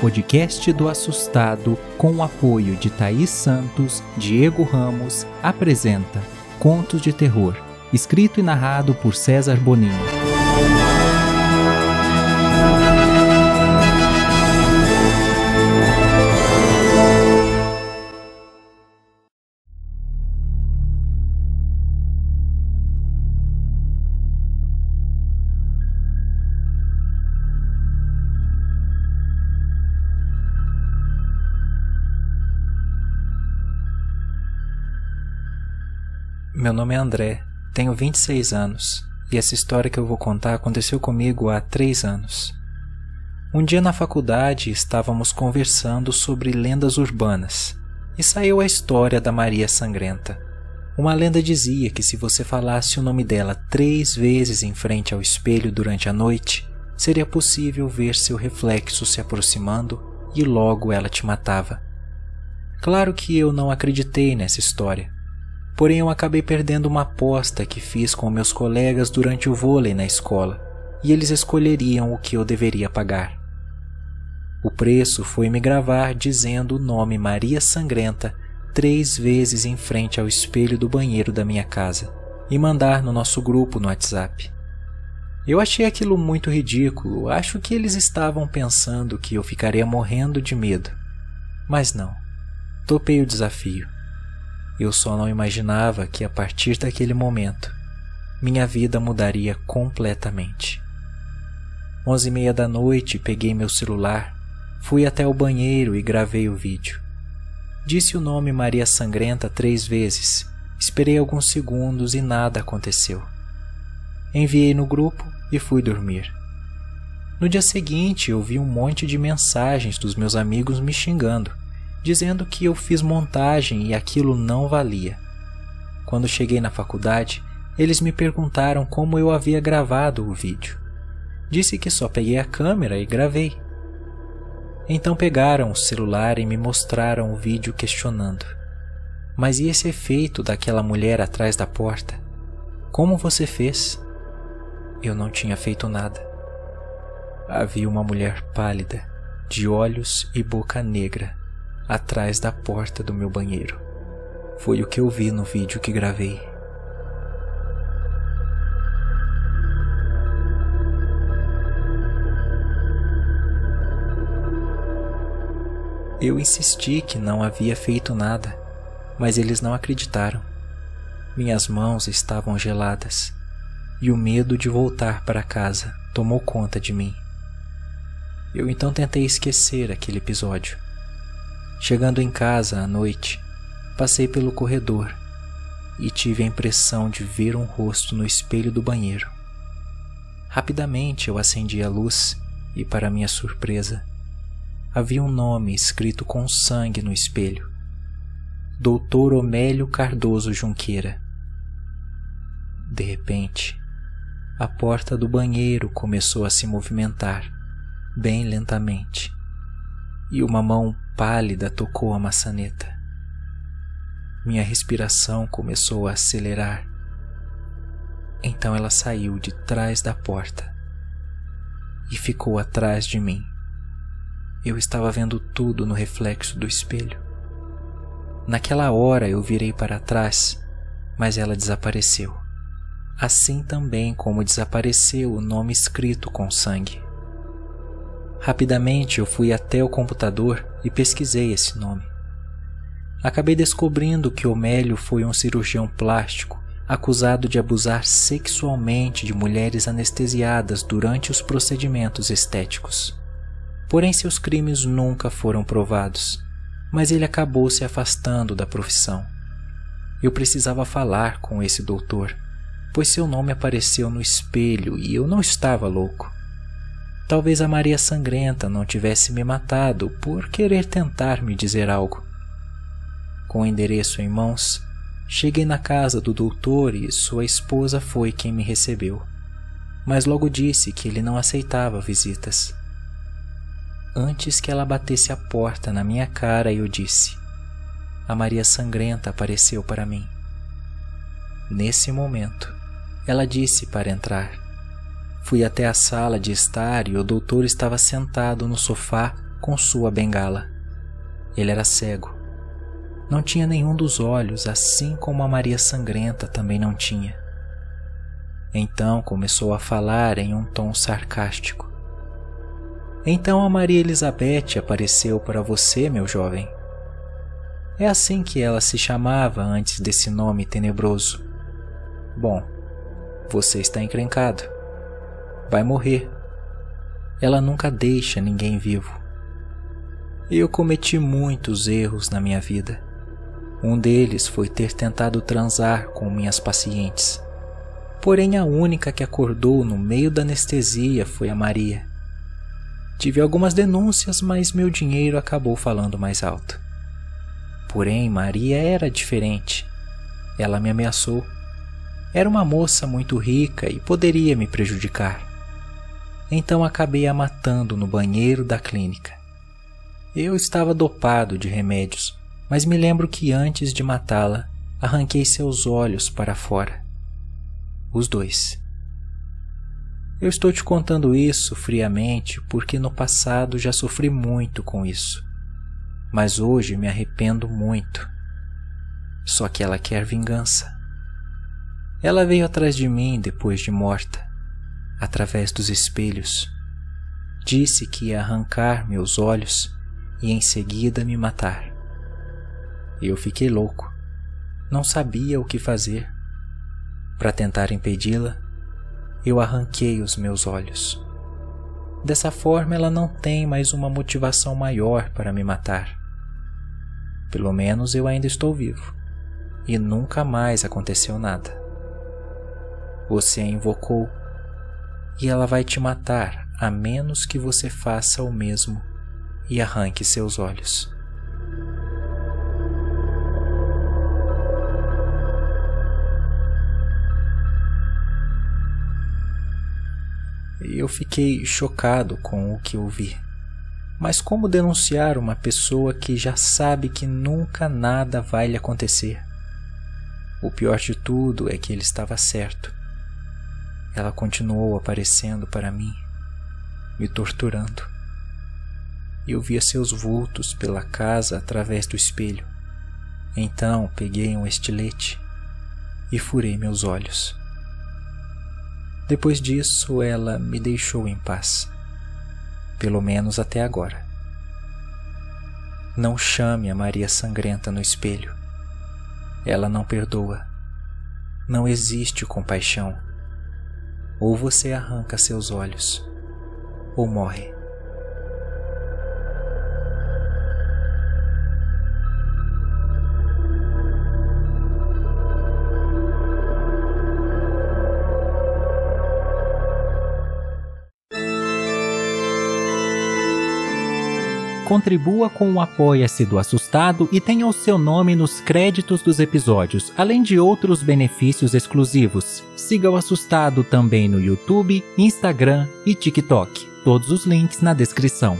podcast do Assustado, com o apoio de Thaís Santos, Diego Ramos, apresenta Contos de Terror, escrito e narrado por César Bonino. Meu nome é André, tenho 26 anos e essa história que eu vou contar aconteceu comigo há três anos. Um dia na faculdade estávamos conversando sobre lendas urbanas e saiu a história da Maria Sangrenta. Uma lenda dizia que se você falasse o nome dela três vezes em frente ao espelho durante a noite, seria possível ver seu reflexo se aproximando e logo ela te matava. Claro que eu não acreditei nessa história Porém, eu acabei perdendo uma aposta que fiz com meus colegas durante o vôlei na escola, e eles escolheriam o que eu deveria pagar. O preço foi me gravar dizendo o nome Maria Sangrenta três vezes em frente ao espelho do banheiro da minha casa e mandar no nosso grupo no WhatsApp. Eu achei aquilo muito ridículo, acho que eles estavam pensando que eu ficaria morrendo de medo. Mas não, topei o desafio. Eu só não imaginava que a partir daquele momento minha vida mudaria completamente. Onze e meia da noite peguei meu celular, fui até o banheiro e gravei o vídeo. Disse o nome Maria Sangrenta três vezes, esperei alguns segundos e nada aconteceu. Enviei no grupo e fui dormir. No dia seguinte, eu vi um monte de mensagens dos meus amigos me xingando dizendo que eu fiz montagem e aquilo não valia. Quando cheguei na faculdade, eles me perguntaram como eu havia gravado o vídeo. Disse que só peguei a câmera e gravei. Então pegaram o celular e me mostraram o vídeo questionando: Mas e esse efeito daquela mulher atrás da porta? Como você fez? Eu não tinha feito nada. Havia uma mulher pálida, de olhos e boca negra, atrás da porta do meu banheiro. Foi o que eu vi no vídeo que gravei. Eu insisti que não havia feito nada, mas eles não acreditaram. Minhas mãos estavam geladas e o medo de voltar para casa tomou conta de mim. Eu então tentei esquecer aquele episódio Chegando em casa à noite, passei pelo corredor e tive a impressão de ver um rosto no espelho do banheiro. Rapidamente eu acendi a luz e, para minha surpresa, havia um nome escrito com sangue no espelho: Doutor Homélio Cardoso Junqueira. De repente, a porta do banheiro começou a se movimentar, bem lentamente, e uma mão pálida tocou a maçaneta. Minha respiração começou a acelerar. Então ela saiu de trás da porta e ficou atrás de mim. Eu estava vendo tudo no reflexo do espelho. Naquela hora eu virei para trás, mas ela desapareceu. Assim também como desapareceu o nome escrito com sangue. Rapidamente eu fui até o computador e pesquisei esse nome. Acabei descobrindo que Homélio foi um cirurgião plástico acusado de abusar sexualmente de mulheres anestesiadas durante os procedimentos estéticos. Porém, seus crimes nunca foram provados, mas ele acabou se afastando da profissão. Eu precisava falar com esse doutor, pois seu nome apareceu no espelho e eu não estava louco. Talvez a Maria Sangrenta não tivesse me matado por querer tentar me dizer algo. Com o endereço em mãos, cheguei na casa do doutor e sua esposa foi quem me recebeu, mas logo disse que ele não aceitava visitas. Antes que ela batesse a porta na minha cara, eu disse: A Maria Sangrenta apareceu para mim. Nesse momento, ela disse para entrar. Fui até a sala de estar e o doutor estava sentado no sofá com sua bengala. Ele era cego. Não tinha nenhum dos olhos, assim como a Maria Sangrenta também não tinha. Então começou a falar em um tom sarcástico. Então a Maria Elizabeth apareceu para você, meu jovem. É assim que ela se chamava antes desse nome tenebroso. Bom, você está encrencado. Vai morrer. Ela nunca deixa ninguém vivo. Eu cometi muitos erros na minha vida. Um deles foi ter tentado transar com minhas pacientes. Porém, a única que acordou no meio da anestesia foi a Maria. Tive algumas denúncias, mas meu dinheiro acabou falando mais alto. Porém, Maria era diferente. Ela me ameaçou. Era uma moça muito rica e poderia me prejudicar. Então acabei a matando no banheiro da clínica. Eu estava dopado de remédios, mas me lembro que antes de matá-la, arranquei seus olhos para fora. Os dois. Eu estou te contando isso friamente porque no passado já sofri muito com isso mas hoje me arrependo muito. Só que ela quer vingança. Ela veio atrás de mim depois de morta, através dos espelhos. Disse que ia arrancar meus olhos e em seguida me matar. Eu fiquei louco. Não sabia o que fazer. Para tentar impedi-la, eu arranquei os meus olhos. Dessa forma, ela não tem mais uma motivação maior para me matar. Pelo menos eu ainda estou vivo. E nunca mais aconteceu nada. Você a invocou e ela vai te matar a menos que você faça o mesmo e arranque seus olhos. Eu fiquei chocado com o que ouvi. Mas como denunciar uma pessoa que já sabe que nunca nada vai lhe acontecer? O pior de tudo é que ele estava certo. Ela continuou aparecendo para mim, me torturando. Eu via seus vultos pela casa através do espelho. Então peguei um estilete e furei meus olhos. Depois disso, ela me deixou em paz pelo menos até agora. Não chame a Maria Sangrenta no espelho. Ela não perdoa. Não existe compaixão. Ou você arranca seus olhos, ou morre. Contribua com o Apoia-se do Assustado e tenha o seu nome nos créditos dos episódios, além de outros benefícios exclusivos. Siga o Assustado também no YouTube, Instagram e TikTok. Todos os links na descrição.